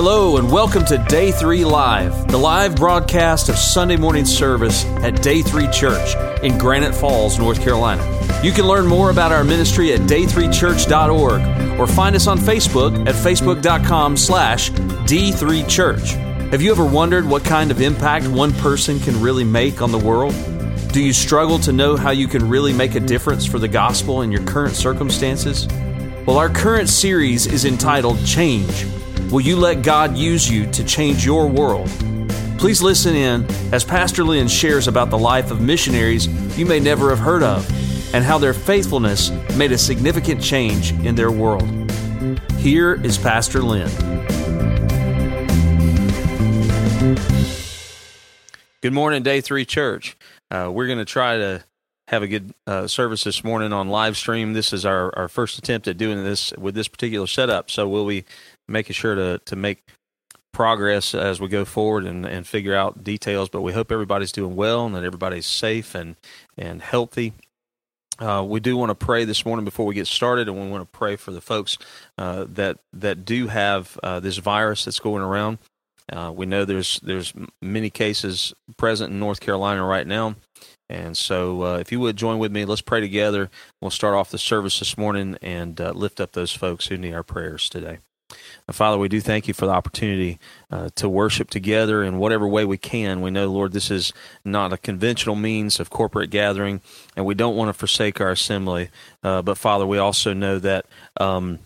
Hello, and welcome to Day 3 Live, the live broadcast of Sunday morning service at Day 3 Church in Granite Falls, North Carolina. You can learn more about our ministry at day3church.org or find us on Facebook at facebook.com slash D3Church. Have you ever wondered what kind of impact one person can really make on the world? Do you struggle to know how you can really make a difference for the gospel in your current circumstances? Well, our current series is entitled Change Will you let God use you to change your world? Please listen in as Pastor Lynn shares about the life of missionaries you may never have heard of and how their faithfulness made a significant change in their world. Here is Pastor Lynn. Good morning, Day 3 Church. Uh, we're going to try to have a good uh, service this morning on live stream. This is our, our first attempt at doing this with this particular setup. So we'll be making sure to to make progress as we go forward and, and figure out details. But we hope everybody's doing well and that everybody's safe and and healthy. Uh, we do want to pray this morning before we get started, and we want to pray for the folks uh, that that do have uh, this virus that's going around. Uh, we know there's there's many cases present in North Carolina right now, and so uh, if you would join with me, let's pray together. We'll start off the service this morning and uh, lift up those folks who need our prayers today. Father, we do thank you for the opportunity uh, to worship together in whatever way we can. We know, Lord, this is not a conventional means of corporate gathering, and we don't want to forsake our assembly. Uh, but Father, we also know that. Um,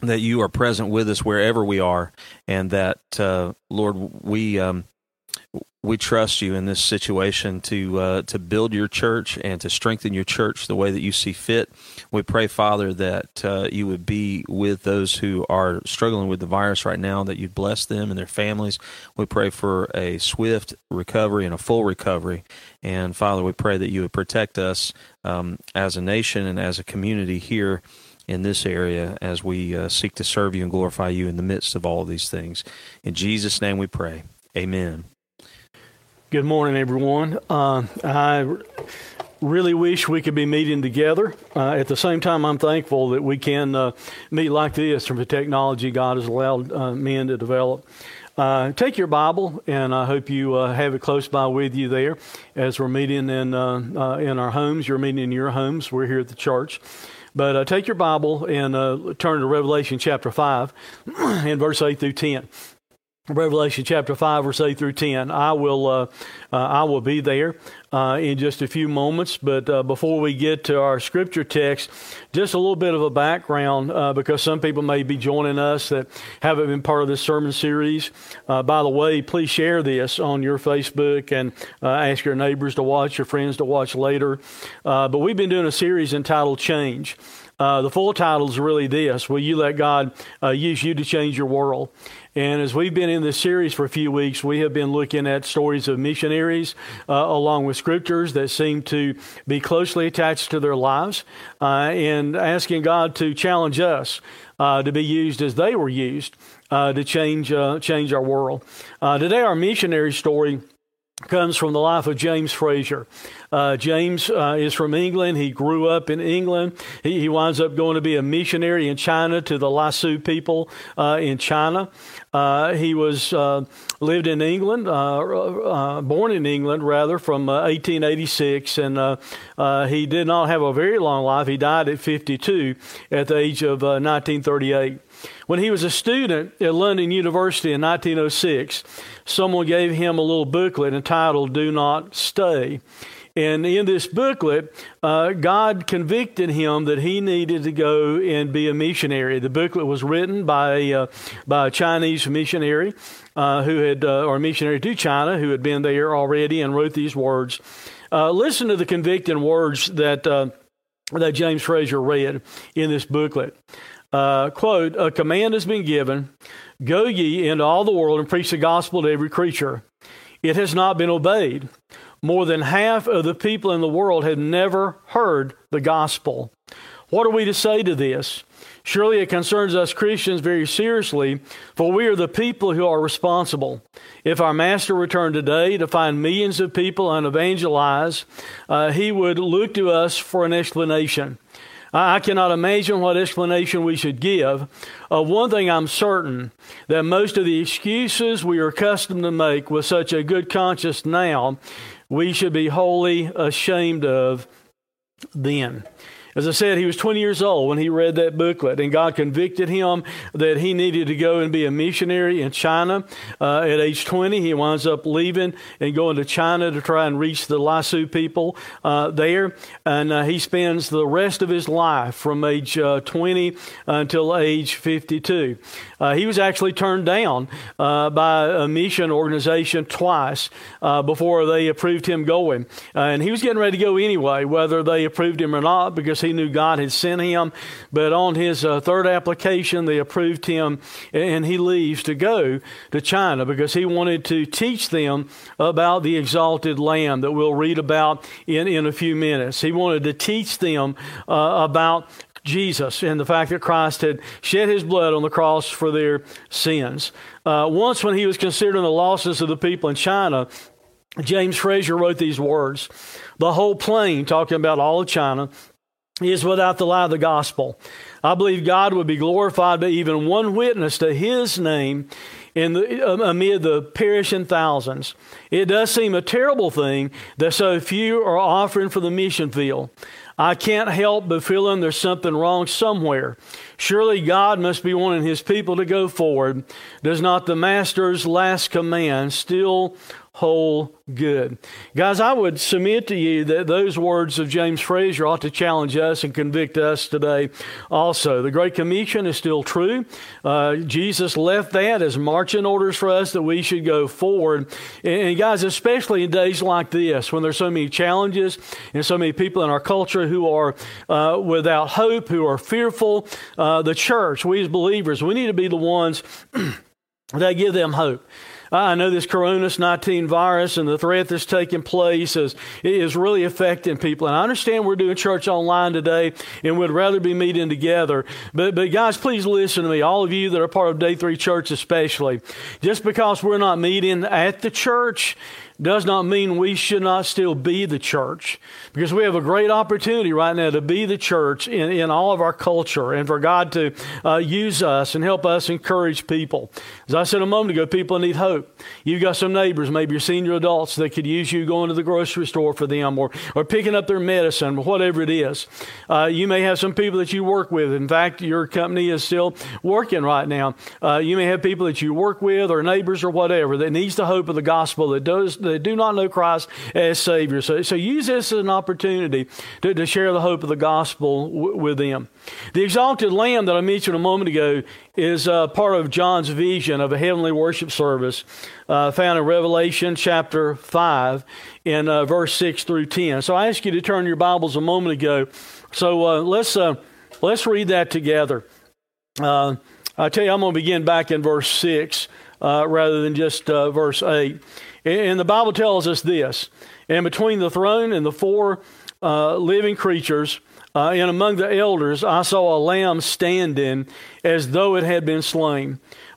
that you are present with us wherever we are, and that uh, Lord, we um, we trust you in this situation to uh, to build your church and to strengthen your church the way that you see fit. We pray, Father, that uh, you would be with those who are struggling with the virus right now, that you'd bless them and their families. We pray for a swift recovery and a full recovery. And Father, we pray that you would protect us um, as a nation and as a community here in this area as we uh, seek to serve you and glorify you in the midst of all of these things. In Jesus' name we pray. Amen. Good morning, everyone. Uh, I really wish we could be meeting together. Uh, at the same time, I'm thankful that we can uh, meet like this from the technology God has allowed uh, men to develop. Uh, take your Bible, and I hope you uh, have it close by with you there as we're meeting in, in our homes. You're meeting in your homes. We're here at the church. But take your Bible and turn to Revelation chapter 5 and verse 8 through 10. Revelation chapter five, verse eight through ten. I will, uh, uh, I will be there uh, in just a few moments. But uh, before we get to our scripture text, just a little bit of a background uh, because some people may be joining us that haven't been part of this sermon series. Uh, by the way, please share this on your Facebook and ask your neighbors to watch, your friends to watch later. but we've been doing a series entitled "Change." Uh, the full title is really this Will you let God uh, use you to change your world? And as we've been in this series for a few weeks, we have been looking at stories of missionaries uh, along with scriptures that seem to be closely attached to their lives uh, and asking God to challenge us uh, to be used as they were used uh, to change, uh, change our world. Uh, today, our missionary story comes from the life of James Fraser. Uh, James uh, is from England. He grew up in England. He, he, winds up going to be a missionary in China to the Lisu people uh, in China. Uh, he was uh, lived in England, uh, born in England rather, from 1886, and he did not have a very long life. He died at 52 at the age of 1938. When he was a student at London University in 1906, someone gave him a little booklet entitled Do Not Stay. And in this booklet, uh, God convicted him that he needed to go and be a missionary. The booklet was written by, uh, by a Chinese missionary uh, who had, uh, or a missionary to China who had been there already and wrote these words. Uh, listen to the convicting words that, uh, that James Fraser read in this booklet. Quote, a command has been given Go ye into all the world and preach the gospel to every creature. It has not been obeyed. More than half of the people in the world have never heard the gospel. What are we to say to this? Surely it concerns us Christians very seriously, for we are the people who are responsible. If our Master returned today to find millions of people unevangelized, uh, he would look to us for an explanation. I cannot imagine what explanation we should give. Of one thing I'm certain that most of the excuses we are accustomed to make with such a good conscience now, we should be wholly ashamed of then. As I said, he was 20 years old when he read that booklet, and God convicted him that he needed to go and be a missionary in China. Uh, at age 20, he winds up leaving and going to China to try and reach the Lisu people uh, there. And uh, he spends the rest of his life from age uh, 20 until age 52. Uh, he was actually turned down uh, by a mission organization twice before they approved him going. and he was getting ready to go anyway, whether they approved him or not, because he he knew God had sent him. But on his uh, third application, they approved him, and he leaves to go to China because he wanted to teach them about the exalted Lamb that we'll read about in, in a few minutes. He wanted to teach them uh, about Jesus and the fact that Christ had shed his blood on the cross for their sins. Uh, once, when he was considering the losses of the people in China, James Fraser wrote these words The whole plain, talking about all of China, is without the lie of the gospel. I believe God would be glorified by even one witness to his name in the, um, amid the perishing thousands. It does seem a terrible thing that so few are offering for the mission field. I can't help but feeling there's something wrong somewhere. Surely God must be wanting his people to go forward. Does not the Master's last command still whole good. Guys, I would submit to you that those words of James Fraser ought to challenge us and convict us today also. The Great Commission is still true. Uh, Jesus left that as marching orders for us that we should go forward. And, and, guys, especially in days like this, when there's so many challenges and so many people in our culture who are uh, without hope, who are fearful, uh, the church, we as believers, we need to be the ones that give them hope. I know this Corona 19 virus and the threat that's taking place is, is really affecting people. And I understand we're doing church online today and would rather be meeting together. But, but guys, please listen to me. All of you that are part of Day 3 Church, especially. Just because we're not meeting at the church, does not mean we should not still be the church because we have a great opportunity right now to be the church in, in all of our culture and for God to uh, use us and help us encourage people. As I said a moment ago, people need hope. You've got some neighbors, maybe your senior adults, that could use you going to the grocery store for them or, or picking up their medicine, or whatever it is. Uh, you may have some people that you work with. In fact, your company is still working right now. Uh, you may have people that you work with or neighbors or whatever that needs the hope of the gospel that does that do not know Christ as Savior. So, so use this as an opportunity to, to share the hope of the gospel w- with them. The exalted Lamb that I mentioned a moment ago is uh, part of John's vision of a heavenly worship service uh, found in Revelation chapter 5 in uh, verse 6 through 10. So I asked you to turn your Bibles a moment ago. So uh, let's, uh, let's read that together. Uh, I tell you, I'm going to begin back in verse 6 rather than just verse 8. And the Bible tells us this And between the throne and the four uh, living creatures, uh, and among the elders, I saw a lamb standing as though it had been slain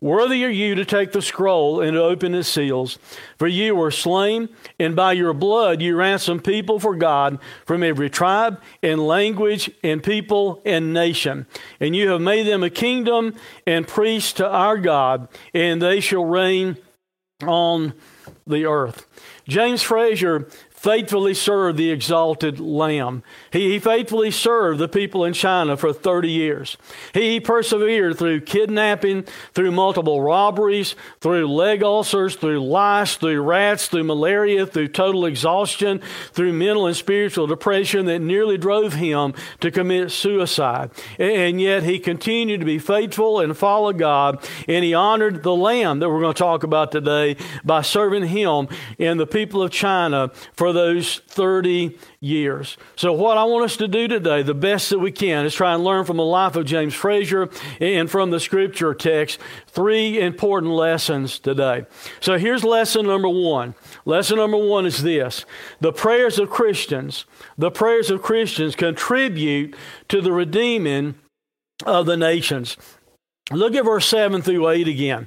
Worthy are you to take the scroll and to open its seals. For you were slain, and by your blood you ransomed people for God from every tribe and language and people and nation. And you have made them a kingdom and priests to our God, and they shall reign on the earth. James Fraser faithfully served the exalted Lamb. He, he, faithfully served the people in China for 30 years. He, he persevered through kidnapping, through multiple robberies, through leg ulcers, through lice, through rats, through malaria, through total exhaustion, through mental and spiritual depression that nearly drove him to commit suicide. And yet he continued to be faithful and follow God, and he honored the Lamb that we're going to talk about today by serving him and the people of China for for those 30 years. So, what I want us to do today, the best that we can, is try and learn from the life of James Fraser and from the scripture text three important lessons today. So, here's lesson number one. Lesson number one is this the prayers of Christians, the prayers of Christians contribute to the redeeming of the nations. Look at verse 7 through 8 again.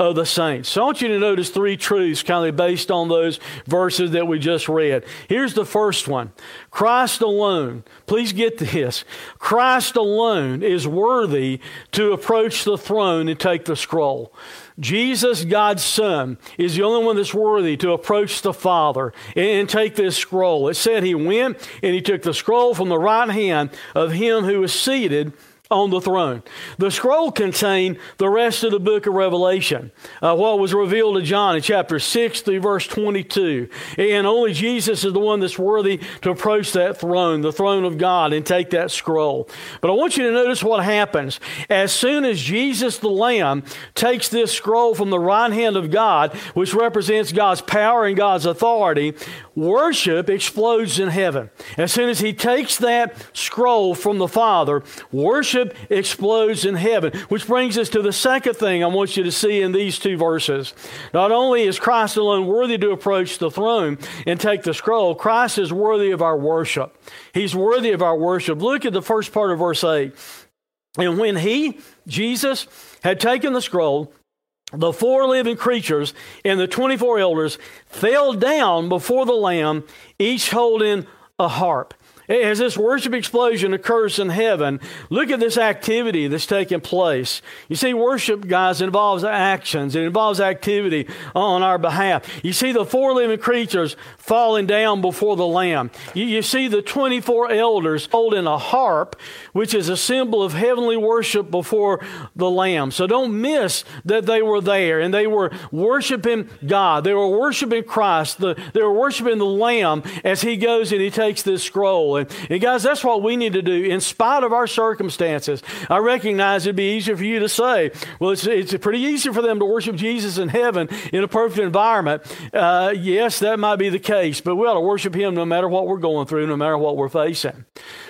of the saints. So I want you to notice three truths kind of based on those verses that we just read. Here's the first one Christ alone, please get this. Christ alone is worthy to approach the throne and take the scroll. Jesus, God's Son, is the only one that's worthy to approach the Father and take this scroll. It said he went and he took the scroll from the right hand of him who was seated on the throne. The scroll contained the rest of the book of Revelation, uh, what was revealed to John in chapter 6 through verse 22. And only Jesus is the one that's worthy to approach that throne, the throne of God, and take that scroll. But I want you to notice what happens. As soon as Jesus the Lamb takes this scroll from the right hand of God, which represents God's power and God's authority, worship explodes in heaven. As soon as he takes that scroll from the Father, worship worship explodes in heaven. Which brings us to the second thing I want you to see in these two verses. Not only is Christ alone worthy to approach the throne and take the scroll, Christ is worthy of our worship. He's worthy of our worship. Look at the first part of verse 8. And when he, Jesus, had taken the scroll, the four living creatures and the 24 elders fell down before the Lamb, each holding a harp. As this worship explosion occurs in heaven, look at this activity that's taking place. You see, worship, guys, involves actions, it involves activity on our behalf. You see the four living creatures falling down before the Lamb. You, you see the 24 elders holding a harp, which is a symbol of heavenly worship before the Lamb. So don't miss that they were there and they were worshiping God. They were worshiping Christ. The, they were worshiping the Lamb as He goes and He takes this scroll. And, guys, that's what we need to do in spite of our circumstances. I recognize it'd be easier for you to say, well, it's, it's pretty easy for them to worship Jesus in heaven in a perfect environment. Uh, yes, that might be the case, but we ought to worship Him no matter what we're going through, no matter what we're facing.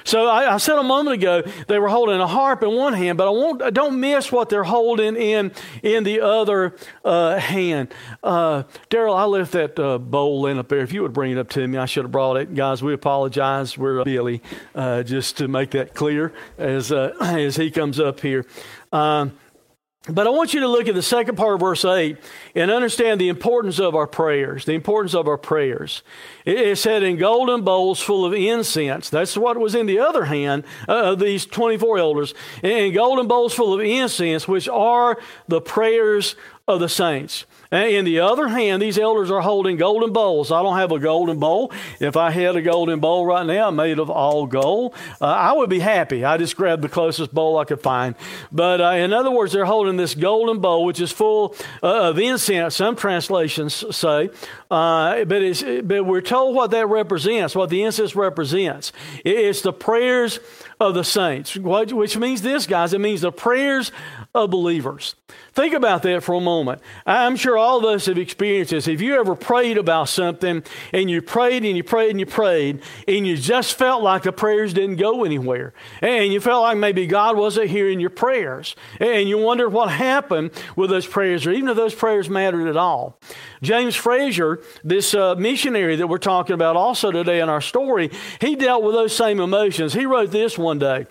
So I, I said a moment ago they were holding a harp in one hand, but I won't, don't miss what they're holding in in the other uh, hand. Uh, Daryl, I left that uh, bowl in up there. If you would bring it up to me, I should have brought it. Guys, we apologize. We're Billy, uh, just to make that clear as uh, as he comes up here. Um, but I want you to look at the second part of verse 8 and understand the importance of our prayers. The importance of our prayers. It, said, in golden bowls full of incense. That's what was in the other hand of these 24 elders. In golden bowls full of incense, which are the prayers of the saints. In the other hand, these elders are holding golden bowls. I don't have a golden bowl. If I had a golden bowl right now made of all gold, uh, I would be happy. I just grabbed the closest bowl I could find. But uh, in other words, they're holding this golden bowl, which is full uh, of incense, some translations say. Uh, but, but we're told what that represents, what the incense represents. It's the prayers of the saints, which means this, guys. It means the prayers of believers. Think about that for a moment. I'm sure all of us have experienced this. If you ever prayed about something and you prayed and you prayed and you prayed and you just felt like the prayers didn't go anywhere and you felt like maybe God wasn't hearing your prayers and you wondered what happened with those prayers or even if those prayers mattered at all. James Fraser, this uh, missionary that we're talking about also today in our story, he dealt with those same emotions. He wrote this one day.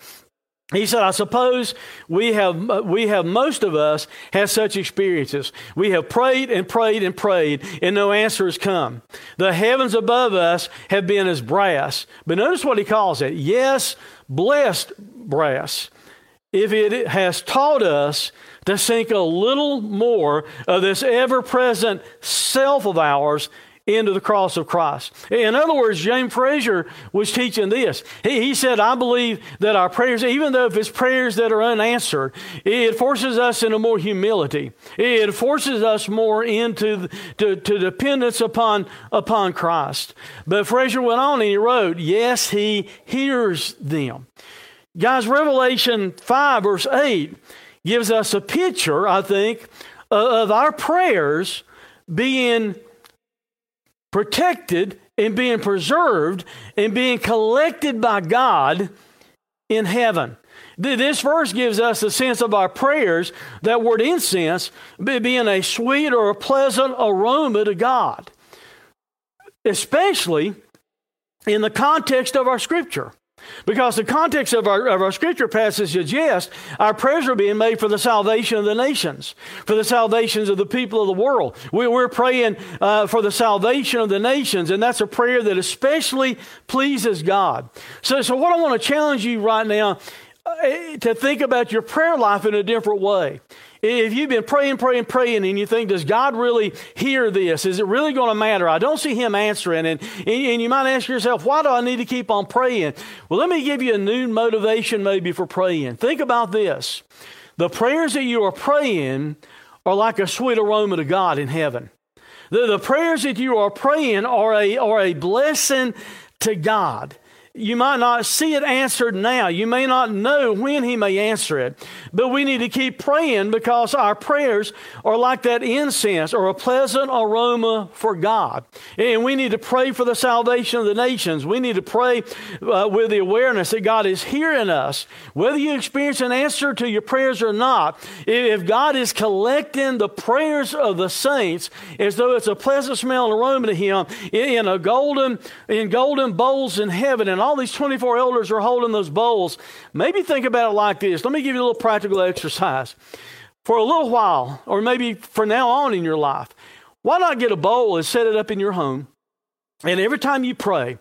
He said, I suppose we have, we have, most of us have such experiences. We have prayed and prayed and prayed, and no answer has come. The heavens above us have been as brass. But notice what he calls it. Yes, blessed brass. If it has taught us to sink a little more of this ever present self of ours into the cross of Christ. In other words, James Fraser was teaching this. He, he, said, I believe that our prayers, even though if it's prayers that are unanswered, it forces us into more humility. It forces us more into to, to dependence upon, upon Christ. But Fraser went on and he wrote, Yes, he hears them. Guys, Revelation 5, verse 8 gives us a picture, I think, of our prayers being protected and being preserved and being collected by God in heaven. This verse gives us a sense of our prayers, that word incense, being a sweet or a pleasant aroma to God, especially in the context of our scripture. Because the context of our, of our scripture passage suggests our prayers are being made for the salvation of the nations, for the salvations of the people of the world. We, are praying uh, for the salvation of the nations, and that's a prayer that especially pleases God. So, so what I want to challenge you right now uh, to think about your prayer life in a different way. If you've been praying, praying, praying, and you think, does God really hear this? Is it really going to matter? I don't see Him answering. And, and you might ask yourself, why do I need to keep on praying? Well, let me give you a new motivation maybe for praying. Think about this the prayers that you are praying are like a sweet aroma to God in heaven. The, the prayers that you are praying are a, are a blessing to God. You might not see it answered now. You may not know when He may answer it. But we need to keep praying because our prayers are like that incense or a pleasant aroma for God. And we need to pray for the salvation of the nations. We need to pray uh, with the awareness that God is hearing us. Whether you experience an answer to your prayers or not, if God is collecting the prayers of the saints as though it's a pleasant smell and aroma to Him in a golden, in golden bowls in heaven, and all these 24 elders are holding those bowls. Maybe think about it like this. Let me give you a little practical exercise. For a little while, or maybe for now on in your life, why not get a bowl and set it up in your home? And every time you pray,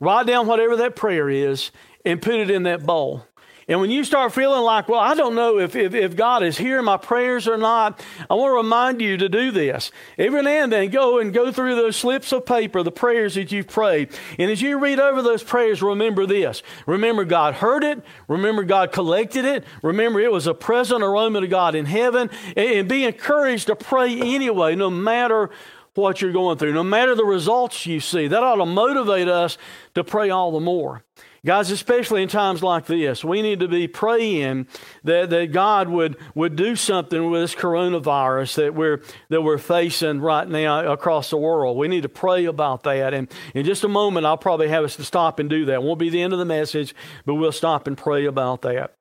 write down whatever that prayer is and put it in that bowl. And when you start feeling like, well, I don't know if, if, if, God is hearing my prayers or not, I want to remind you to do this. Every now and then, go and go through those slips of paper, the prayers that you've prayed. And as you read over those prayers, remember this. Remember God heard it. Remember God collected it. Remember it was a present aroma to God in heaven. And, and be encouraged to pray anyway, no matter what you're going through, no matter the results you see. That ought to motivate us to pray all the more. Guys, especially in times like this, we need to be praying that, that God would, would do something with this coronavirus that we're, that we're facing right now across the world. We need to pray about that. And in just a moment, I'll probably have us to stop and do that. It won't be the end of the message, but we'll stop and pray about that.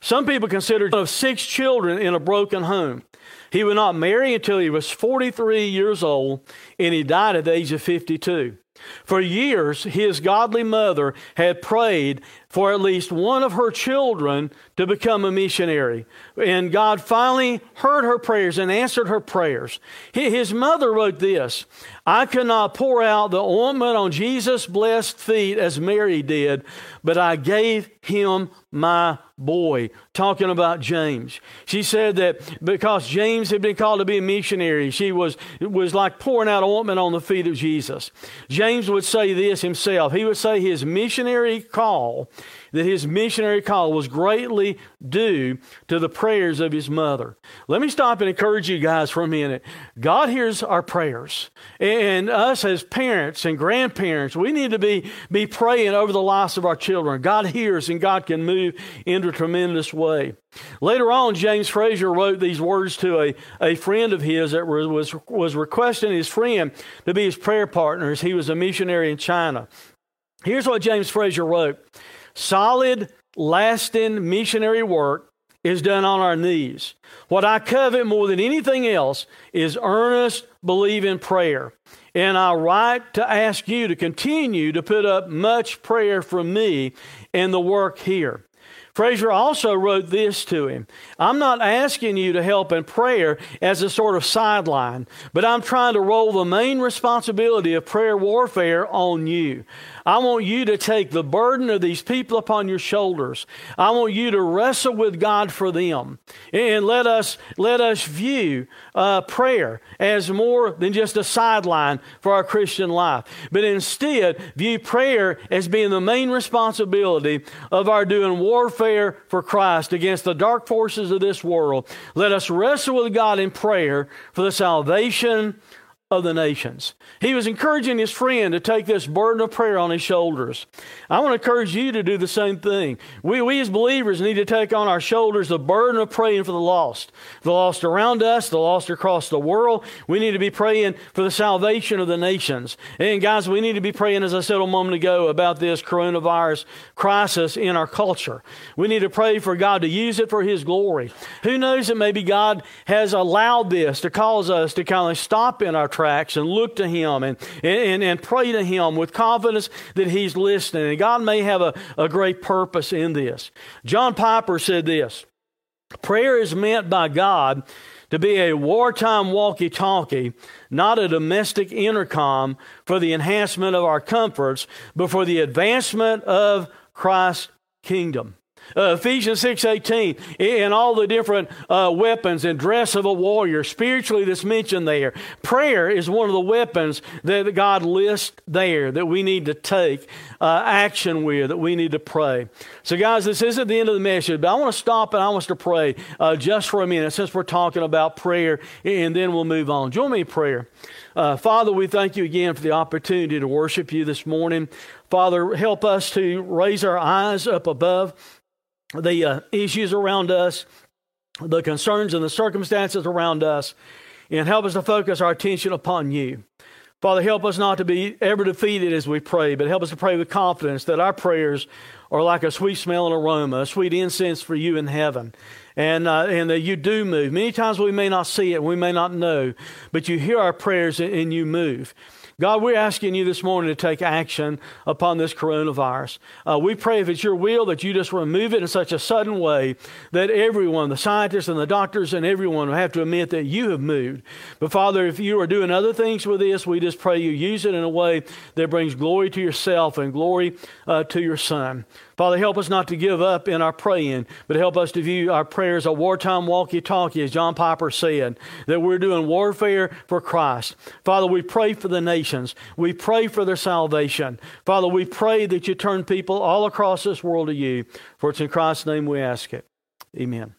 Some people consider of six children in a broken home. He would not marry until he was 43 years old, and he died at the age of 52. For years, his godly mother had prayed for at least one of her children to become a missionary. And God finally heard her prayers and answered her prayers. His mother wrote this I could not pour out the ointment on Jesus' blessed feet as Mary did, but I gave him my boy. Talking about James. She said that because James had been called to be a missionary, she was, was like pouring out ointment on the feet of Jesus. James would say this himself. He would say his missionary call that his missionary call was greatly due to the prayers of his mother. Let me stop and encourage you guys for a minute. God hears our prayers. And us as parents and grandparents, we need to be, be praying over the lives of our children. God hears and God can move in a tremendous way. Later on, James Fraser wrote these words to a, a friend of his that was, was requesting his friend to be his prayer partner as he was a missionary in China. Here's what James Fraser wrote Solid, lasting missionary work is done on our knees. What I covet more than anything else is earnest, believing prayer. And I write to ask you to continue to put up much prayer for me in the work here. Fraser also wrote this to him I'm not asking you to help in prayer as a sort of sideline, but I'm trying to roll the main responsibility of prayer warfare on you. I want you to take the burden of these people upon your shoulders. I want you to wrestle with God for them. And let us, let us view uh, prayer as more than just a sideline for our Christian life, but instead view prayer as being the main responsibility of our doing warfare for Christ against the dark forces of this world. Let us wrestle with God in prayer for the salvation of the nations. He was encouraging his friend to take this burden of prayer on his shoulders. I want to encourage you to do the same thing. We, we as believers need to take on our shoulders the burden of praying for the lost, the lost around us, the lost across the world. We need to be praying for the salvation of the nations. And guys, we need to be praying, as I said a moment ago, about this coronavirus crisis in our culture. We need to pray for God to use it for his glory. Who knows that maybe God has allowed this to cause us to kind of stop in our tracks and look to Him and, and, and pray to Him with confidence that He's listening. And God may have a, a great purpose in this. John Piper said this Prayer is meant by God to be a wartime walkie talkie, not a domestic intercom for the enhancement of our comforts, but for the advancement of Christ's kingdom. Uh, Ephesians 6.18, and all the different uh, weapons and dress of a warrior, spiritually that's mentioned there. Prayer is one of the weapons that God lists there that we need to take uh, action with, that we need to pray. So guys, this isn't the end of the message, but I want to stop and I want us to pray uh, just for a minute since we're talking about prayer, and then we'll move on. Join me in prayer. Uh, Father, we thank you again for the opportunity to worship you this morning. Father, help us to raise our eyes up above the uh, issues around us, the concerns and the circumstances around us, and help us to focus our attention upon you. Father, help us not to be ever defeated as we pray, but help us to pray with confidence that our prayers are like a sweet smelling aroma, a sweet incense for you in heaven. And, uh, and that you do move. Many times we may not see it, we may not know, but you hear our prayers and you move. God, we're asking you this morning to take action upon this coronavirus. Uh, we pray if it's your will that you just remove it in such a sudden way that everyone, the scientists and the doctors and everyone, will have to admit that you have moved. But Father, if you are doing other things with this, we just pray you use it in a way that brings glory to yourself and glory uh, to your Son. Father, help us not to give up in our praying, but help us to view our prayers a wartime walkie talkie, as John Piper said, that we're doing warfare for Christ. Father, we pray for the nations. We pray for their salvation. Father, we pray that you turn people all across this world to you. For it's in Christ's name we ask it. Amen.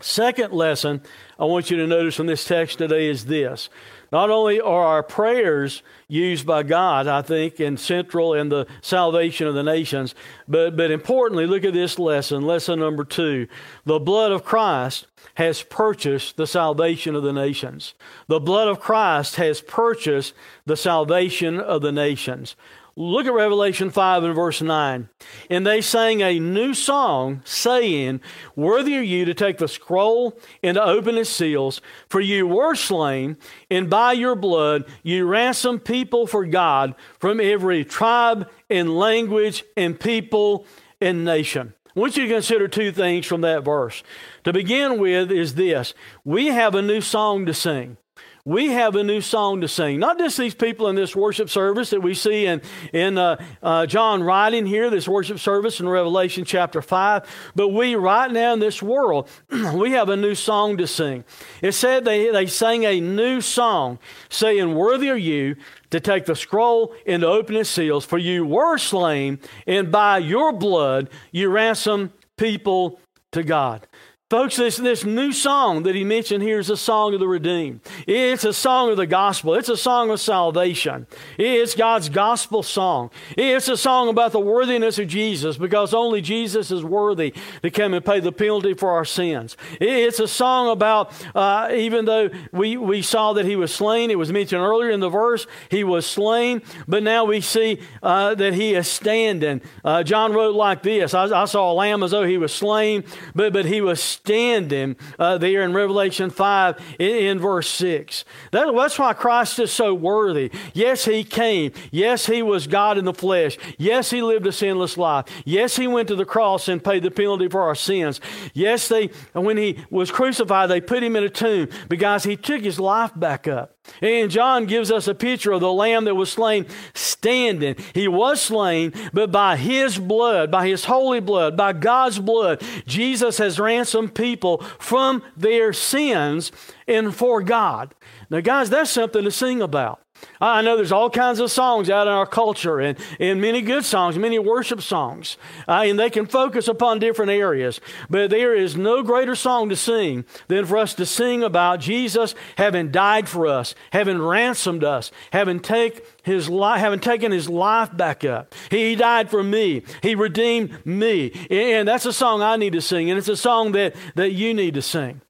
Second lesson I want you to notice from this text today is this not only are our prayers used by God, I think, and central in the salvation of the nations, but, but importantly, look at this lesson, lesson number two. The blood of Christ has purchased the salvation of the nations. The blood of Christ has purchased the salvation of the nations. Look at Revelation 5 and verse 9. And they sang a new song, saying, Worthy are you to take the scroll and to open its seals, for you were slain, and by your blood you ransomed people for God from every tribe and language and people and nation. I want you to consider two things from that verse. To begin with, is this we have a new song to sing we have a new song to sing. Not just these people in this worship service that we see in, in uh, uh, John writing here, this worship service in Revelation chapter 5, but we right now in this world, we have a new song to sing. It said they, they sang a new song, saying, Worthy are you to take the scroll and to open its seals, for you were slain, and by your blood you ransomed people to God. Folks, this, this new song that he mentioned here is a song of the redeemed. It's a song of the gospel. It's a song of salvation. It's God's gospel song. It's a song about the worthiness of Jesus because only Jesus is worthy to come and pay the penalty for our sins. It's a song about, uh, even though we, we saw that he was slain, it was mentioned earlier in the verse, he was slain, but now we see uh, that he is standing. Uh, John wrote like this I, I saw a lamb as though he was slain, but, but he was standing uh, there in Revelation 5 in, in verse 6. That, that's why Christ is so worthy. Yes, he came. Yes, he was God in the flesh. Yes, he lived a sinless life. Yes, he went to the cross and paid the penalty for our sins. Yes, they when he was crucified, they put him in a tomb because he took his life back up. And John gives us a picture of the lamb that was slain standing. He was slain, but by his blood, by his holy blood, by God's blood, Jesus has ransomed people from their sins and for God. Now, guys, that's something to sing about. I know there's all kinds of songs out in our culture and, and many good songs, many worship songs, uh, and they can focus upon different areas. But there is no greater song to sing than for us to sing about Jesus having died for us, having ransomed us, having take his life, having taken his life back up. He died for me. He redeemed me. And that's a song I need to sing, and it's a song that, that you need to sing.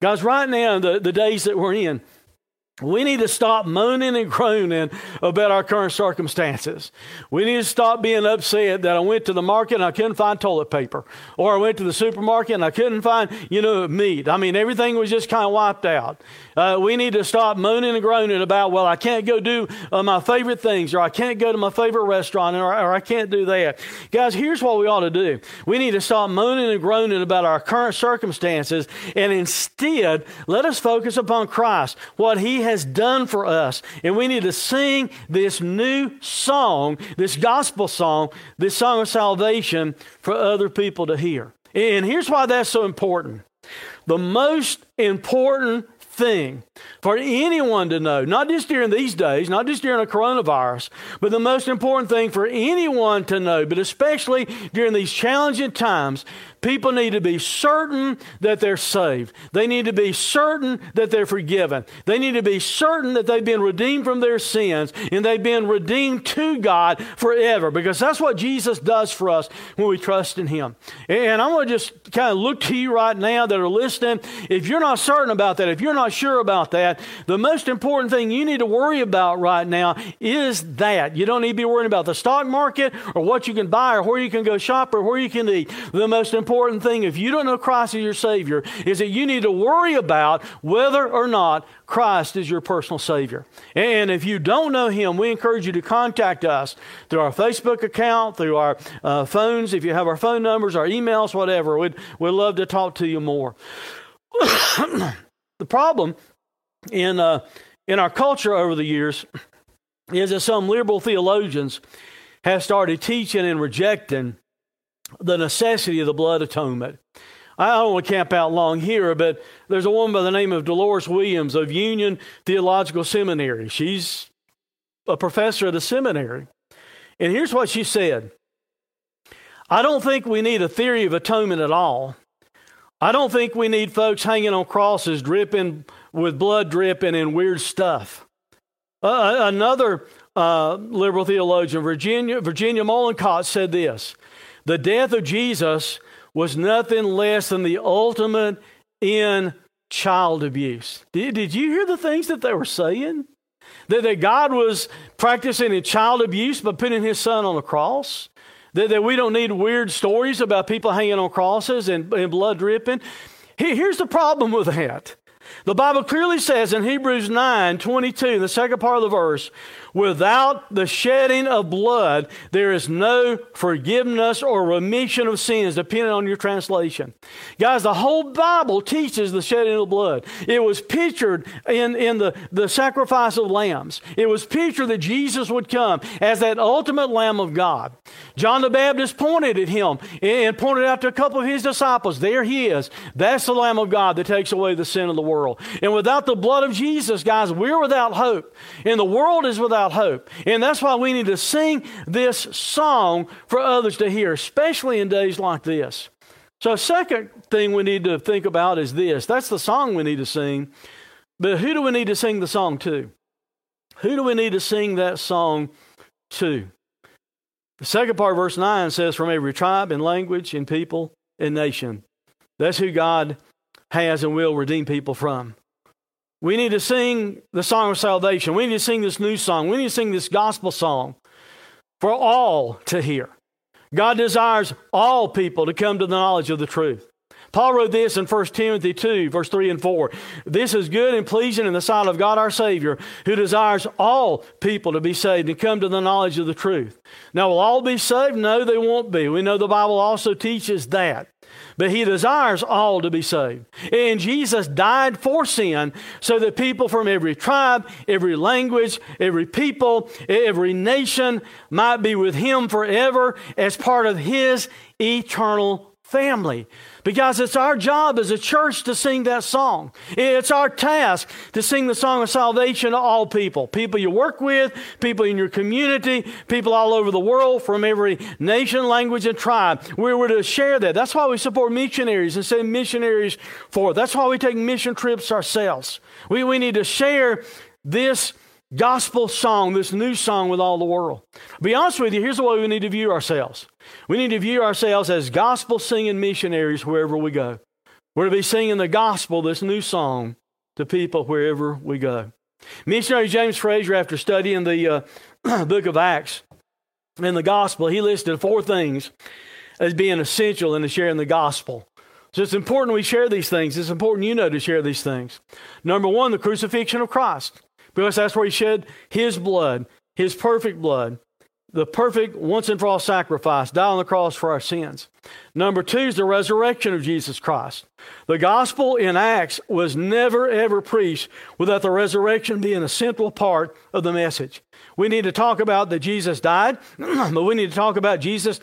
Guys, right now, the, the days that we're in, we need to stop moaning and groaning about our current circumstances. We need to stop being upset that I went to the market and I couldn't find toilet paper, or I went to the supermarket and I couldn't find, you know, meat. I mean, everything was just kind of wiped out. Uh, we need to stop moaning and groaning about, well, I can't go do uh, my favorite things, or I can't go to my favorite restaurant, or, or I can't do that. Guys, here's what we ought to do. We need to stop moaning and groaning about our current circumstances, and instead, let us focus upon Christ, what He has done for us. And we need to sing this new song, this gospel song, this song of salvation for other people to hear. And here's why that's so important. The most important thing for anyone to know, not just during these days, not just during a coronavirus, but the most important thing for anyone to know, but especially during these challenging times, People need to be certain that they're saved. They need to be certain that they're forgiven. They need to be certain that they've been redeemed from their sins and they've been redeemed to God forever because that's what Jesus does for us when we trust in Him. And I'm going to just kind of look to you right now that are listening. If you're not certain about that, if you're not sure about that, the most important thing you need to worry about right now is that. You don't need to be worrying about the stock market or what you can buy or where you can go shop or where you can eat. The most important important thing, if you don't know Christ as your Savior, is that you need to worry about whether or not Christ is your personal Savior. And if you don't know Him, we encourage you to contact us through our Facebook account, through our uh, phones, if you have our phone numbers, our emails, whatever. We'd, we'd love to talk to you more. the problem in, uh, in our culture over the years is that some liberal theologians have started teaching and rejecting the necessity of the blood atonement. I don't want to camp out long here, but there's a woman by the name of Dolores Williams of Union Theological Seminary. She's a professor at a seminary. And here's what she said I don't think we need a theory of atonement at all. I don't think we need folks hanging on crosses dripping with blood dripping and weird stuff. Uh, another uh, liberal theologian, Virginia, Virginia Mollenkott, said this the death of Jesus was nothing less than the ultimate in child abuse. Did, did you hear the things that they were saying? That, that God was practicing in child abuse by putting his son on a cross? That, that we don't need weird stories about people hanging on crosses and, and blood dripping? Here's the problem with that. The Bible clearly says in Hebrews 9 22, the second part of the verse, Without the shedding of blood, there is no forgiveness or remission of sins, depending on your translation. Guys, the whole Bible teaches the shedding of blood. It was pictured in, in the, the sacrifice of lambs. It was pictured that Jesus would come as that ultimate Lamb of God. John the Baptist pointed at him and pointed out to a couple of his disciples, There he is. That's the Lamb of God that takes away the sin of the world. And without the blood of Jesus, guys, we're without hope. And the world is without without hope. And that's why we need to sing this song for others to hear, especially in days like this. So, second thing we need to think about is this that's the song we need to sing. But who do we need to sing the song to? Who do we need to sing that song to? The second part verse 9 says, From every tribe and language and people and nation. That's who God has and will redeem people from. We need to sing the song of salvation. We need to sing this new song. We need to sing this gospel song for all to hear. God desires all people to come to the knowledge of the truth. Paul wrote this in 1 Timothy 2, verse 3 and 4. This is good and pleasing in the sight of God our Savior, who desires all people to be saved and come to the knowledge of the truth. Now, will all be saved? No, they won't be. We know the Bible also teaches that. But he desires all to be saved. And Jesus died for sin so that people from every tribe, every language, every people, every nation might be with him forever as part of his eternal family. Because it's our job as a church to sing that song. It's our task to sing the song of salvation to all people people you work with, people in your community, people all over the world from every nation, language, and tribe. We were to share that. That's why we support missionaries and send missionaries forth. That's why we take mission trips ourselves. We, we need to share this gospel song, this new song with all the world. be honest with you, here's the way we need to view ourselves. We need to view ourselves as gospel singing missionaries wherever we go. We're to be singing the gospel, this new song, to people wherever we go. Missionary James Fraser, after studying the uh, book of Acts and the gospel, he listed four things as being essential in sharing the gospel. So it's important we share these things. It's important you know to share these things. Number one, the crucifixion of Christ because that's where he shed his blood, his perfect blood, the perfect once and for all sacrifice, died on the cross for our sins. Number two is the resurrection of Jesus Christ. The gospel in Acts was never ever preached without the resurrection being a central part of the message. We need to talk about that Jesus died, but we need to talk about Jesus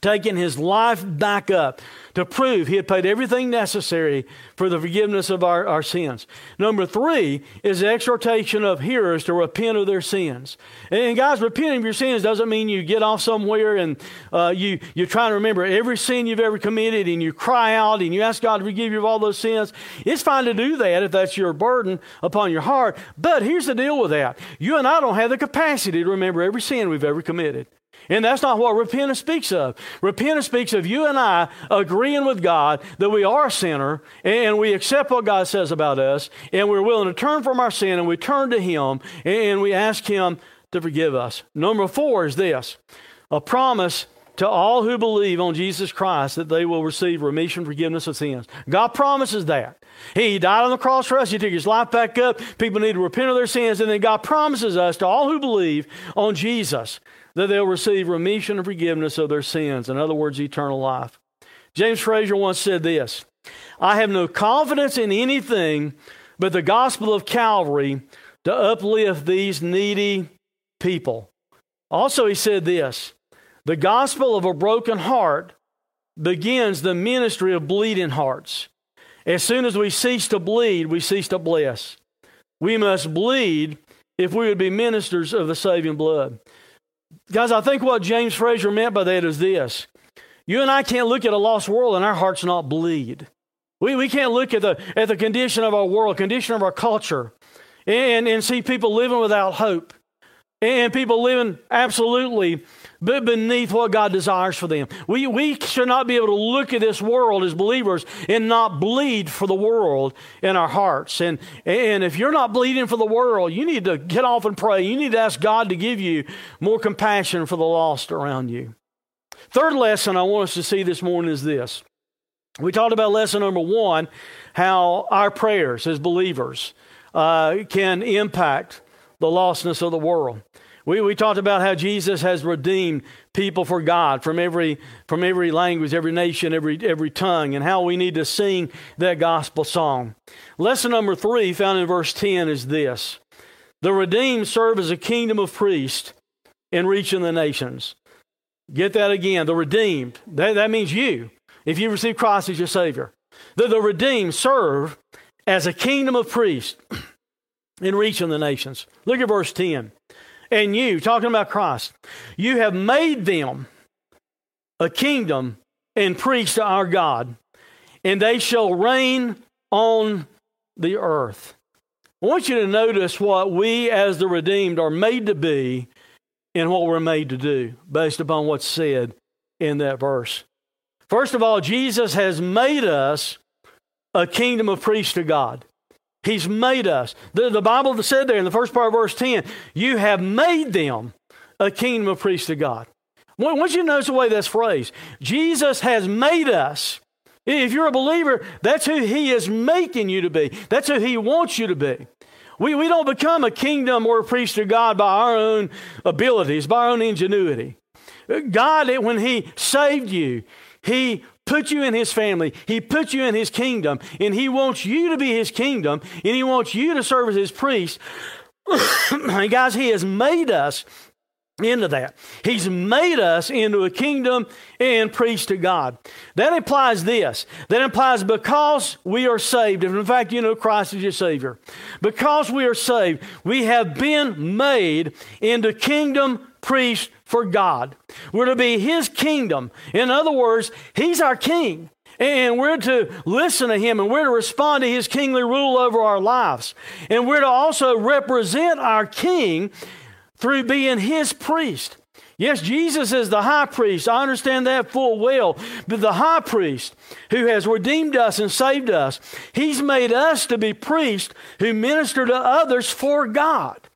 taking his life back up to prove he had paid everything necessary for the forgiveness of our, our sins. Number three is the exhortation of hearers to repent of their sins. And guys, repenting of your sins doesn't mean you get off somewhere and uh, you, you try to remember every sin you've ever committed and you cry out and you ask God to forgive you of all those sins. It's fine to do that if that's your burden upon your heart. But here's the deal with that. You and I don't have the capacity to remember every sin we've ever committed. And that's not what repentance speaks of. Repentance speaks of you and I agreeing with God that we are a sinner and we accept what God says about us and we're willing to turn from our sin and we turn to Him and we ask Him to forgive us. Number four is this a promise to all who believe on Jesus Christ that they will receive remission, forgiveness of sins. God promises that. He died on the cross for us. He took his life back up. People need to repent of their sins. And then God promises us to all who believe on Jesus that they'll receive remission and forgiveness of their sins. In other words, eternal life. James Fraser once said this I have no confidence in anything but the gospel of Calvary to uplift these needy people. Also, he said this the gospel of a broken heart begins the ministry of bleeding hearts. As soon as we cease to bleed, we cease to bless. We must bleed if we would be ministers of the saving blood. Guys, I think what James Fraser meant by that is this. You and I can't look at a lost world and our hearts not bleed. We, we can't look at the, at the condition of our world, condition of our culture, and, and see people living without hope and people living absolutely beneath what God desires for them. We, we should not be able to look at this world as believers and not bleed for the world in our hearts. And, and if you're not bleeding for the world, you need to get off and pray. You need to ask God to give you more compassion for the lost around you. Third lesson I want us to see this morning is this. We talked about lesson number one, how our prayers as believers uh, can impact the lostness of the world. We, we talked about how Jesus has redeemed people for God from every, from every language, every nation, every, every tongue, and how we need to sing that gospel song. Lesson number three, found in verse 10, is this The redeemed serve as a kingdom of priests in reaching the nations. Get that again. The redeemed, that, that means you, if you receive Christ as your Savior. The, the redeemed serve as a kingdom of priests in reaching the nations. Look at verse 10 and you, talking about Christ, you have made them a kingdom and priests to our God, and they shall reign on the earth. I want you to notice what we as the redeemed are made to be and what we're made to do based upon what's said in that verse. First of all, Jesus has made us a kingdom of priests to God. He's made us. The, the Bible said there in the first part of verse 10, you have made them a kingdom of priests to God. Want you notice the way that's phrased. Jesus has made us If you're a believer, that's who He is making you to be. That's who He wants you to be. We, we don't become a kingdom or a priest to God by our own abilities, by our own ingenuity. God, when He saved you, He put you in His family, He put you in His kingdom, and He wants you to be His kingdom, and He wants you to serve as His priest. and guys, He has made us into that. He's made us into a kingdom and priest to God. That implies this. That implies because we are saved, if in fact you know Christ is your Savior, because we are saved, we have been made into kingdom priest for God. We're to be His kingdom. In other words, He's our king. And we're to listen to him and we're to respond to his kingly rule over our lives. And we're to also represent our king through being his priest. Yes, Jesus is the high priest. I understand that full well. But the high priest who has redeemed us and saved us, he's made us to be priests who minister to others for God.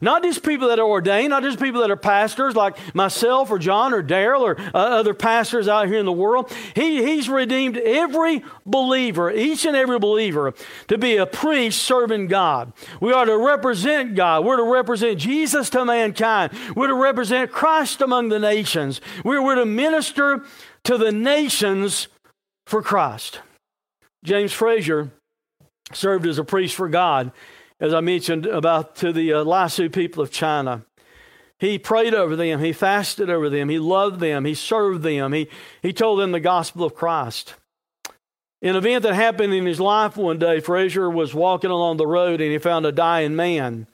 Not just people that are ordained, not just people that are pastors like myself or John or Daryl or uh, other pastors out here in the world. He, he's redeemed every believer, each and every believer, to be a priest serving God. We are to represent God. We're to represent Jesus to mankind. We're to represent Christ among the nations. We're, we're to minister to the nations for Christ. James Fraser served as a priest for God as I mentioned about to the uh, people of China. He prayed over them, he fasted over them, he loved them, he served them, he, he told them the gospel of Christ. An event that happened in his life one day, Fraser was walking along the road and he found a dying man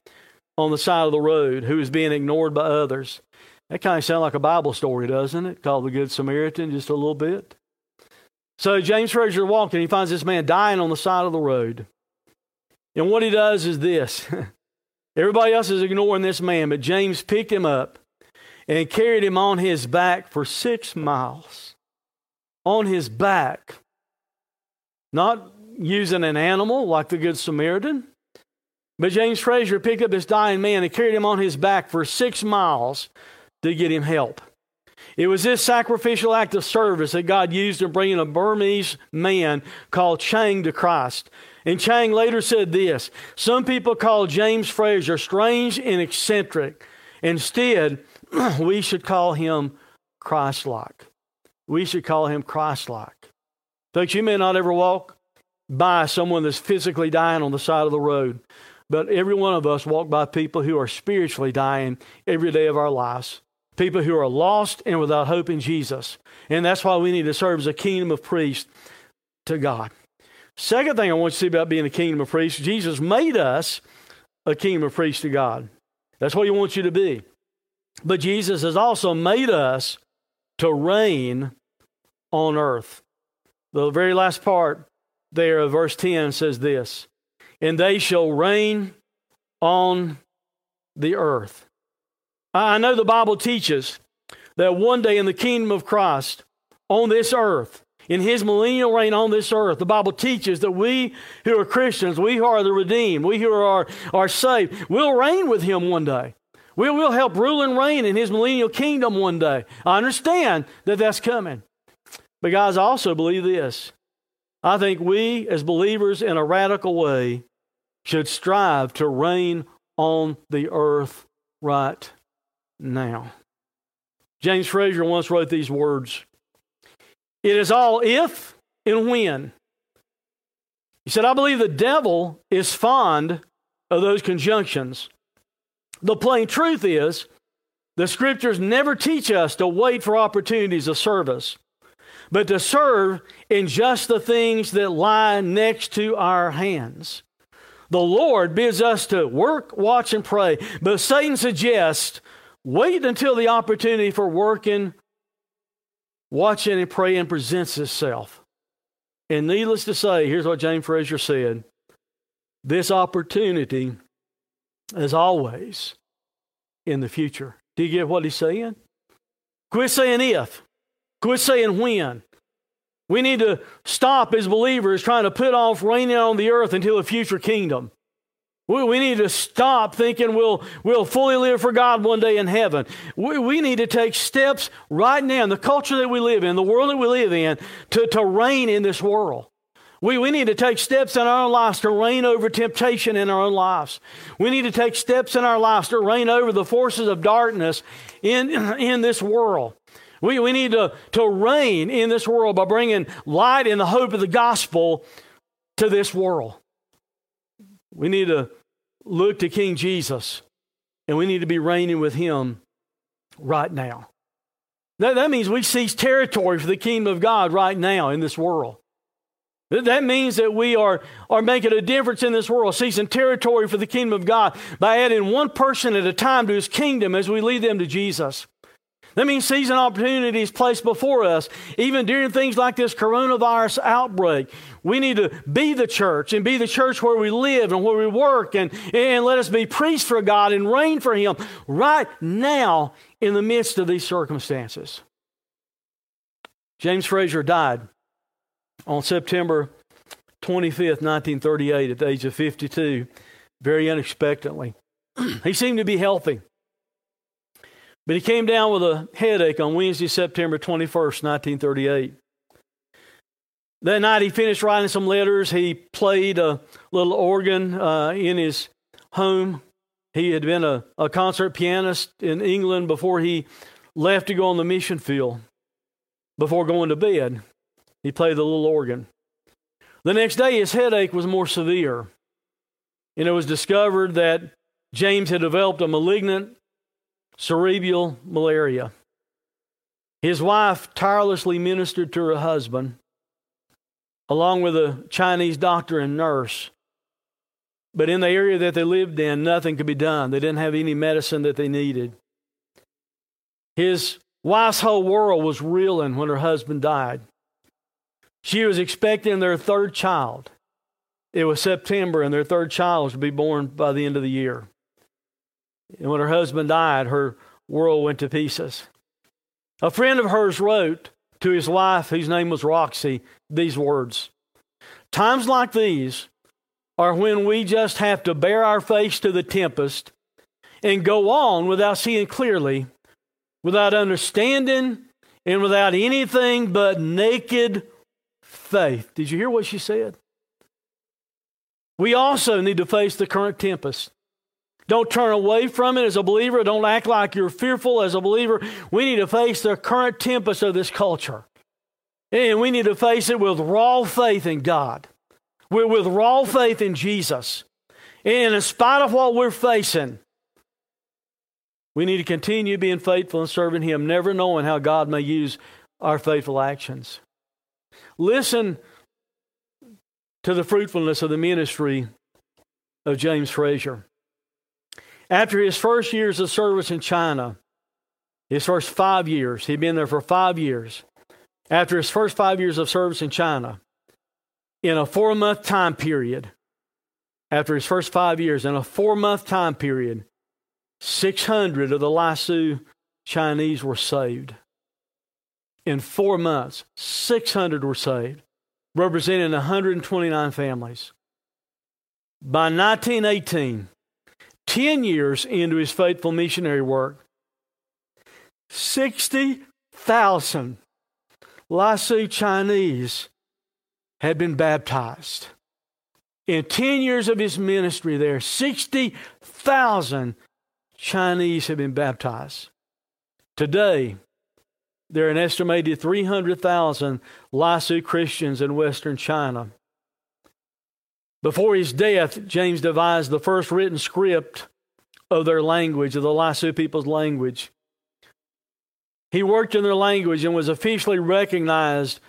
on the side of the road who was being ignored by others. That kind of sounds like a Bible story, doesn't it? Called the Good Samaritan, just a little bit. So James Fraser walking, he finds this man dying on the side of the road. And what he does is this everybody else is ignoring this man, but James picked him up and carried him on his back for six miles. On his back. Not using an animal like the Good Samaritan, but James Fraser picked up this dying man and carried him on his back for six miles to get him help. It was this sacrificial act of service that God used in bringing a Burmese man called Chang to Christ. And Chang later said this Some people call James Fraser strange and eccentric. Instead, we should call him Christ. We should call him Christ like. Folks, you may not ever walk by someone that's physically dying on the side of the road, but every one of us walk by people who are spiritually dying every day of our lives. People who are lost and without hope in Jesus. And that's why we need to serve as a kingdom of priests to God. Second thing I want you to see about being a kingdom of priests, Jesus made us a kingdom of priests to God. That's what he wants you to be. But Jesus has also made us to reign on earth. The very last part there of verse 10 says this And they shall reign on the earth. I know the Bible teaches that one day in the kingdom of Christ on this earth, in his millennial reign on this earth, the Bible teaches that we who are Christians, we who are the redeemed, we who are, are saved, will reign with him one day. We will help rule and reign in his millennial kingdom one day. I understand that that's coming. But, guys, I also believe this. I think we, as believers in a radical way, should strive to reign on the earth right now. James Fraser once wrote these words it is all if and when. He said, I believe the devil is fond of those conjunctions. The plain truth is, the scriptures never teach us to wait for opportunities of service, but to serve in just the things that lie next to our hands. The Lord bids us to work, watch, and pray, but Satan suggests wait until the opportunity for working watching and praying presents itself. And needless to say, here's what James Fraser said this opportunity is always in the future. Do you get what he's saying? Quit saying if, quit saying when. We need to stop as believers trying to put off reigning on the earth until a future kingdom. We, we need to stop thinking we'll, we'll fully live for God one day in heaven. We, we need to take steps right now in the culture that we live in, the world that we live in, to, to reign in this world. We, we need to take steps in our own lives to reign over temptation in our own lives. We need to take steps in our lives to reign over the forces of darkness in, in this world. We, we need to, to reign in this world by bringing light and the hope of the gospel to this world. We need to look to King Jesus and we need to be reigning with him right now. That, that means we seize territory for the kingdom of God right now in this world. That means that we are, are making a difference in this world, seizing territory for the kingdom of God by adding one person at a time to his kingdom as we lead them to Jesus. That means seizing opportunities placed before us, even during things like this coronavirus outbreak. We need to be the church and be the church where we live and where we work and, and let us be priests for God and reign for Him right now in the midst of these circumstances. James Fraser died on September 25th, 1938, at the age of 52, very unexpectedly. he seemed to be healthy. But he came down with a headache on Wednesday, September 21st, 1938. That night he finished writing some letters. He played a little organ uh, in his home. He had been a, a concert pianist in England before he left to go on the mission field, before going to bed. He played the little organ. The next day, his headache was more severe, and it was discovered that James had developed a malignant cerebral malaria. His wife tirelessly ministered to her husband, along with a Chinese doctor and nurse. But in the area that they lived in, nothing could be done. They didn't have any medicine that they needed. His wife's whole world was reeling when her husband died. She was expecting their third child. It was September, and their third child was to be born by the end of the year. And when her husband died, her world went to pieces. A friend of hers wrote to his wife, whose name was Roxy, these words Times like these are when we just have to bare our face to the tempest and go on without seeing clearly, without understanding, and without anything but naked faith. Did you hear what she said? We also need to face the current tempest. Don't turn away from it as a believer. Don't act like you're fearful as a believer. We need to face the current tempest of this culture. And we need to face it with raw faith in God, with, with raw faith in Jesus. And in spite of what we're facing, we need to continue being faithful and serving Him, never knowing how God may use our faithful actions. Listen to the fruitfulness of the ministry of James Fraser. After his first years of service in China, his first five years, he'd been there for five years. After his first five years of service in China, in a four month time period, after his first five years, in a four month time period, 600 of the Lisu Chinese were saved in four months, 600 were saved, representing 129 families. By 1918, 10 years into his faithful missionary work, 60,000 Lisu Chinese had been baptized. In 10 years of his ministry there, 60,000 Chinese have been baptized. Today, there are an estimated 300,000 Lisu Christians in Western China. Before his death, James devised the first written script of their language, of the Lisu people's language. He worked in their language and was officially recognized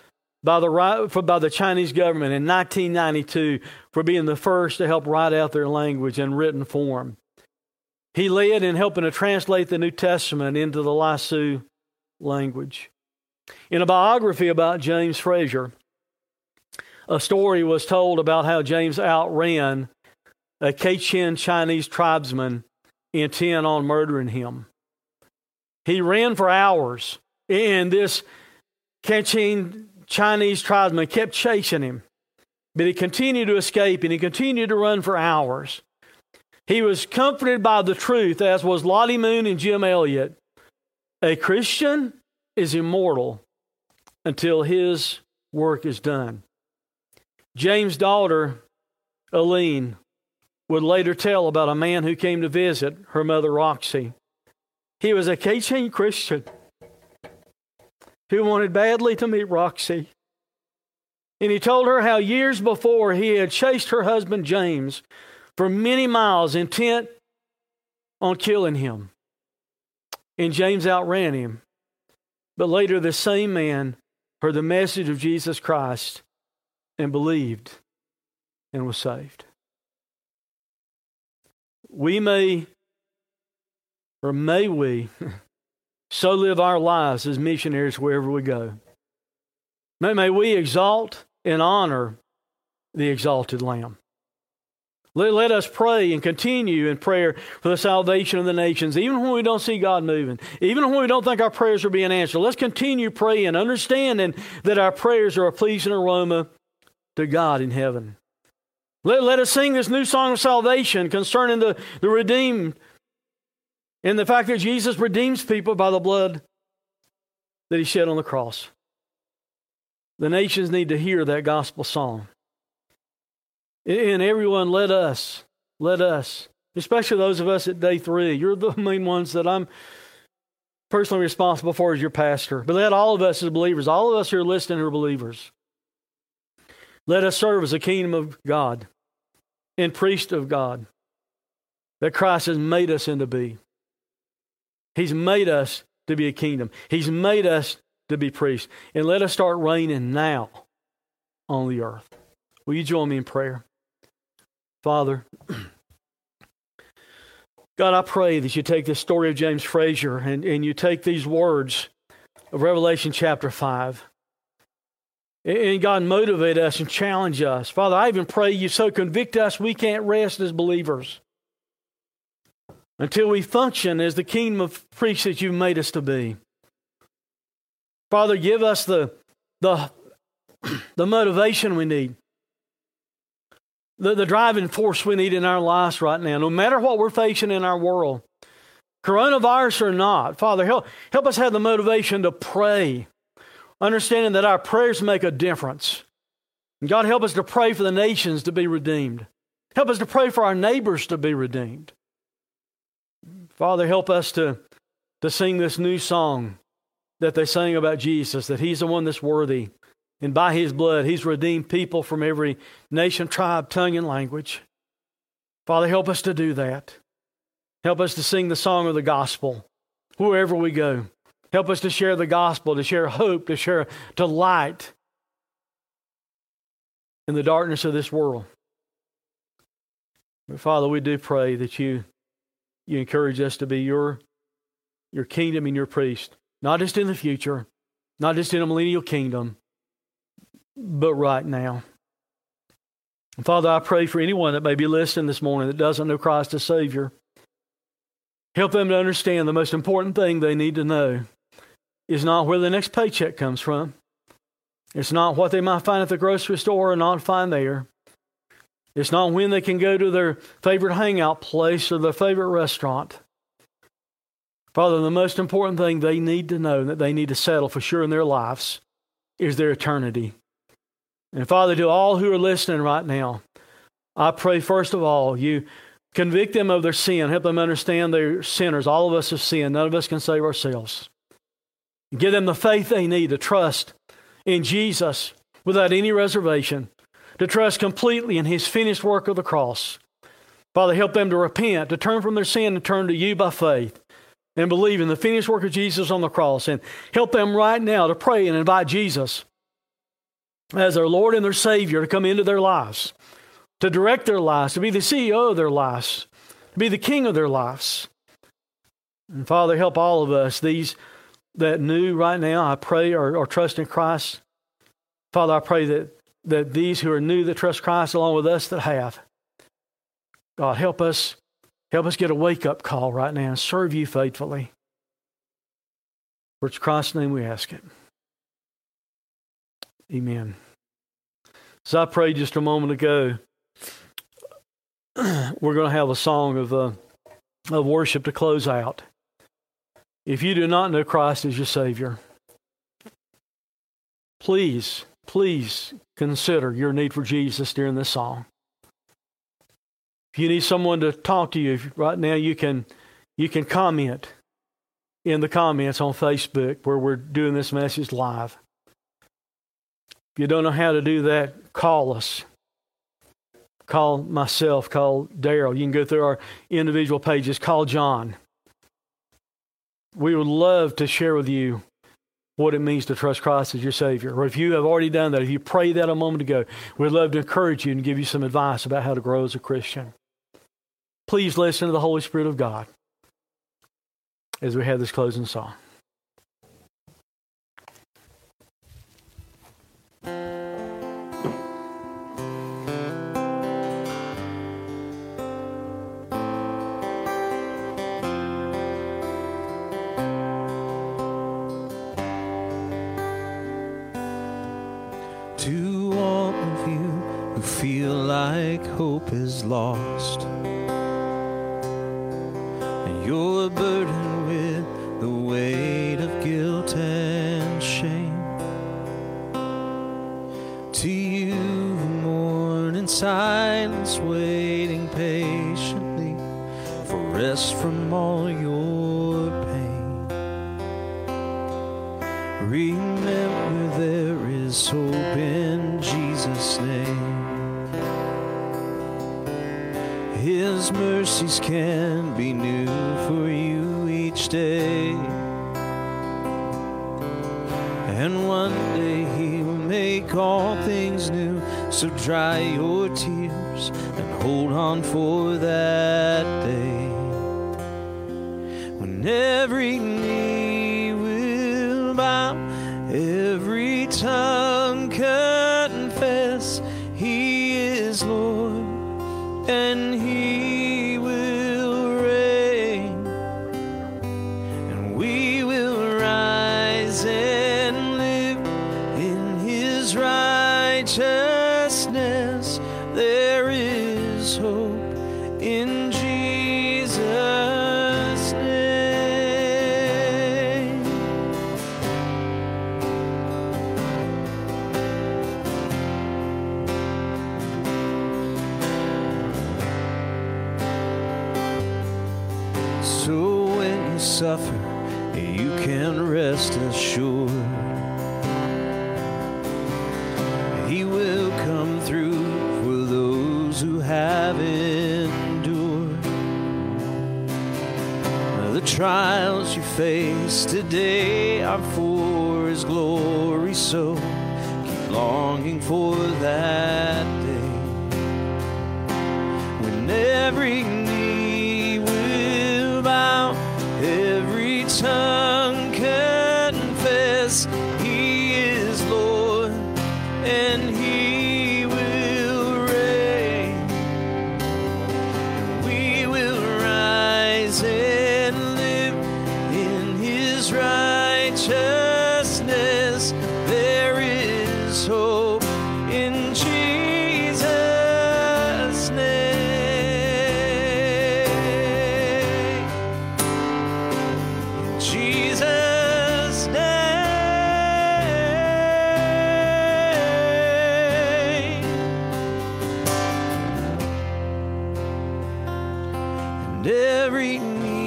by the, by the Chinese government in 1992 for being the first to help write out their language in written form. He led in helping to translate the New Testament into the Lisu language. In a biography about James Fraser, a story was told about how James outran a Kachin Chinese tribesman intent on murdering him. He ran for hours, and this Kachin Chinese tribesman kept chasing him. But he continued to escape and he continued to run for hours. He was comforted by the truth, as was Lottie Moon and Jim Elliot. A Christian is immortal until his work is done. James' daughter, Eileen, would later tell about a man who came to visit her mother, Roxy. He was a Kachin Christian who wanted badly to meet Roxy. And he told her how years before he had chased her husband, James, for many miles, intent on killing him. And James outran him. But later, the same man heard the message of Jesus Christ and believed and was saved. We may, or may we, so live our lives as missionaries wherever we go. May, may we exalt and honor the exalted Lamb. Let, let us pray and continue in prayer for the salvation of the nations, even when we don't see God moving, even when we don't think our prayers are being answered. Let's continue praying, understanding that our prayers are a pleasing aroma to God in heaven. Let, let us sing this new song of salvation concerning the, the redeemed and the fact that Jesus redeems people by the blood that he shed on the cross. The nations need to hear that gospel song. And everyone, let us, let us, especially those of us at day three, you're the main ones that I'm personally responsible for as your pastor. But let all of us as believers, all of us who are listening who are believers. Let us serve as a kingdom of God and priest of God that Christ has made us into be. He's made us to be a kingdom. He's made us to be priests. And let us start reigning now on the earth. Will you join me in prayer? Father, God, I pray that you take this story of James Fraser and, and you take these words of Revelation chapter 5. And God, motivate us and challenge us. Father, I even pray you so convict us we can't rest as believers until we function as the kingdom of priests that you've made us to be. Father, give us the, the, the motivation we need the, the driving force we need in our lives right now, no matter what we're facing in our world, coronavirus or not. Father, help, help us have the motivation to pray, understanding that our prayers make a difference. And God, help us to pray for the nations to be redeemed. Help us to pray for our neighbors to be redeemed. Father, help us to, to sing this new song that they sang about Jesus, that He's the one that's worthy and by his blood, he's redeemed people from every nation, tribe, tongue, and language. Father, help us to do that. Help us to sing the song of the gospel wherever we go. Help us to share the gospel, to share hope, to share to light in the darkness of this world. But Father, we do pray that you you encourage us to be your your kingdom and your priest, not just in the future, not just in a millennial kingdom, but right now. Father, I pray for anyone that may be listening this morning that doesn't know Christ as Savior. Help them to understand the most important thing they need to know is not where the next paycheck comes from. It's not what they might find at the grocery store or not find there. It's not when they can go to their favorite hangout place or their favorite restaurant. Father, the most important thing they need to know that they need to settle for sure in their lives is their eternity. And Father, to all who are listening right now, I pray first of all, you convict them of their sin, help them understand they're sinners. All of us have sinned, none of us can save ourselves. Give them the faith they need to trust in Jesus without any reservation, to trust completely in His finished work of the cross. Father, help them to repent, to turn from their sin and turn to you by faith and believe in the finished work of Jesus on the cross. And help them right now to pray and invite Jesus as their Lord and their Savior to come into their lives, to direct their lives, to be the CEO of their lives, to be the King of their lives. And Father, help all of us, these that knew right now, I pray, or, or trust in Christ. Father, I pray that, that these who are new that trust Christ along with us that have, God, help us, help us get a wake up call right now and serve you faithfully. For it's Christ's name we ask it. Amen. So I prayed just a moment ago. we're going to have a song of, uh, of worship to close out. If you do not know Christ as your Savior, please, please consider your need for Jesus during this song. If you need someone to talk to you right now, you can you can comment in the comments on Facebook where we're doing this message live. If you don't know how to do that, call us. Call myself, call Daryl. You can go through our individual pages, call John. We would love to share with you what it means to trust Christ as your Savior. Or if you have already done that, if you prayed that a moment ago, we'd love to encourage you and give you some advice about how to grow as a Christian. Please listen to the Holy Spirit of God as we have this closing song. Like hope is lost and you're burdened with the weight of guilt and shame. To you mourn in silence, waiting patiently for rest from mercies can be new for you each day. And one day He will make all things new. So dry your tears and hold on for that day. When every knee will bow, every tongue confess He is Lord and today are for His glory, so keep longing for that every knee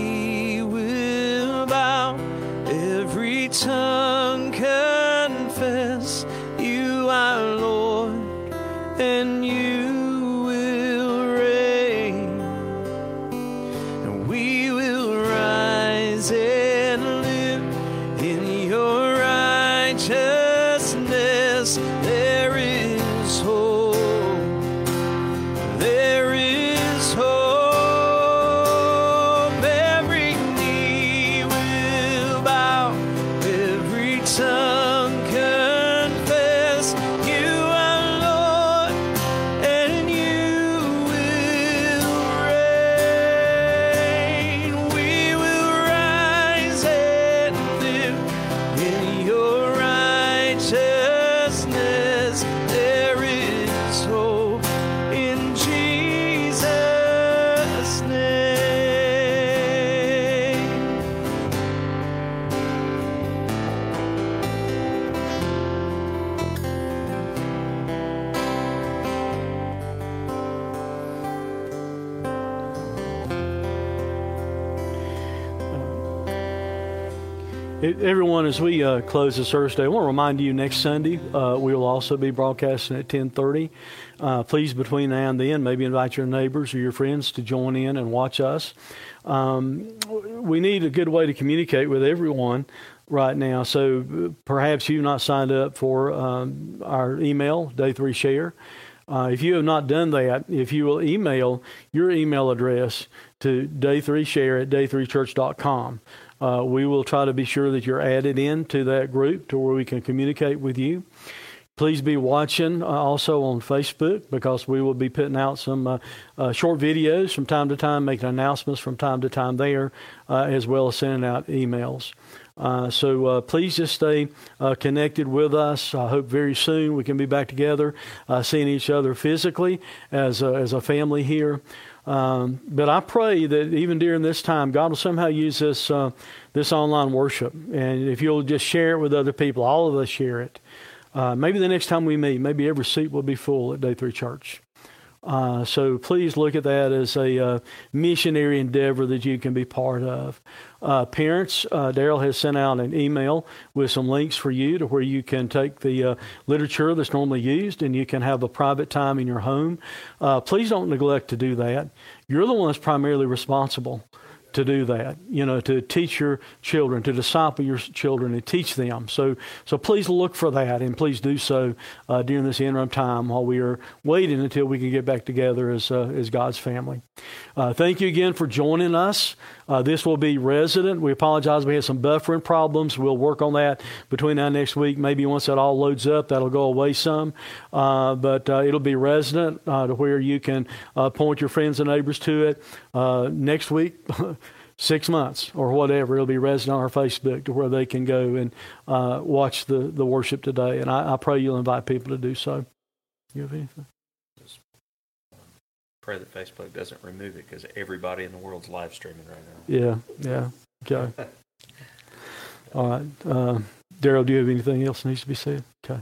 as we uh, close this Thursday, I want to remind you next Sunday uh, we will also be broadcasting at 10:30. Uh, please, between now and then, maybe invite your neighbors or your friends to join in and watch us. Um, we need a good way to communicate with everyone right now. So uh, perhaps you've not signed up for um, our email, Day Three Share. Uh, if you have not done that, if you will email your email address to day3share at day3church.com. Uh, we will try to be sure that you're added in to that group to where we can communicate with you. Please be watching uh, also on Facebook because we will be putting out some uh, uh short videos from time to time, making announcements from time to time there, uh, as well as sending out emails. Uh, so uh, please just stay uh, connected with us. I hope very soon we can be back together, seeing each other physically as a, as a family here. Um, but I pray that even during this time, God will somehow use this uh, this online worship, and if you'll just share it with other people, all of us share it. Uh, maybe the next time we meet, maybe every seat will be full at Day Three Church. Uh, so please look at that as a uh, missionary endeavor that you can be part of. Uh, parents, uh, Daryl has sent out an email with some links for you to where you can take the uh, literature that's normally used and you can have a private time in your home. Uh, please don't neglect to do that. You're the one that's primarily responsible to do that, you know, to teach your children, to disciple your children and teach them. So, so please look for that and please do so uh, during this interim time while we are waiting until we can get back together as, uh, as God's family. Uh, thank you again for joining us. Uh, this will be resident. We apologize. We had some buffering problems. We'll work on that between now and next week. Maybe once that all loads up, that'll go away some. Uh, but uh, it'll be resident to where you can point your friends and neighbors to it. next week, six months or whatever. It'll be resident on our Facebook to where they can go and uh, watch the, the worship today. And I, I, pray you'll invite people to do so. You have anything? Just pray that Facebook doesn't remove it because everybody in the world's live streaming right now. Yeah, yeah. Okay. All right. Uh, Daryl, do you have anything else that needs to be said? Okay.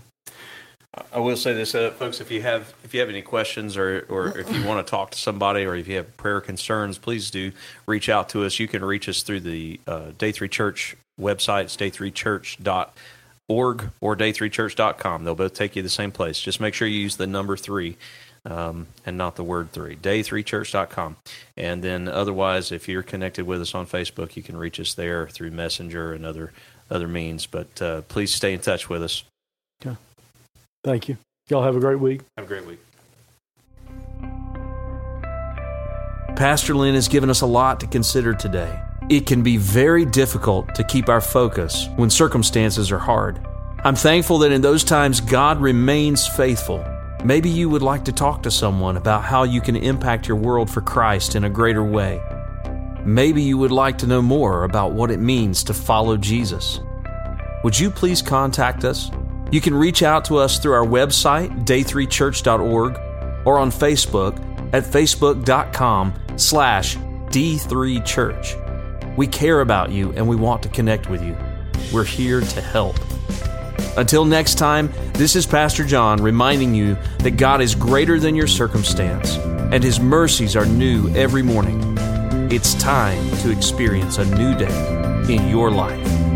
I will say this, uh, folks. If you have if you have any questions or or if you want to talk to somebody or if you have prayer concerns, please do reach out to us. You can reach us through the uh, Day Three Church website, it's day3church.org or day3church.com. They'll both take you to the same place. Just make sure you use the number three um, and not the word three. Day3church.com. And then otherwise, if you're connected with us on Facebook, you can reach us there through Messenger and other other means. But uh, please stay in touch with us. Yeah. Thank you. Y'all have a great week. Have a great week. Pastor Lynn has given us a lot to consider today. It can be very difficult to keep our focus when circumstances are hard. I'm thankful that in those times God remains faithful. Maybe you would like to talk to someone about how you can impact your world for Christ in a greater way. Maybe you would like to know more about what it means to follow Jesus. Would you please contact us? You can reach out to us through our website, day3church.org, or on Facebook at facebook.com slash d3church. We care about you and we want to connect with you. We're here to help. Until next time, this is Pastor John reminding you that God is greater than your circumstance and His mercies are new every morning. It's time to experience a new day in your life.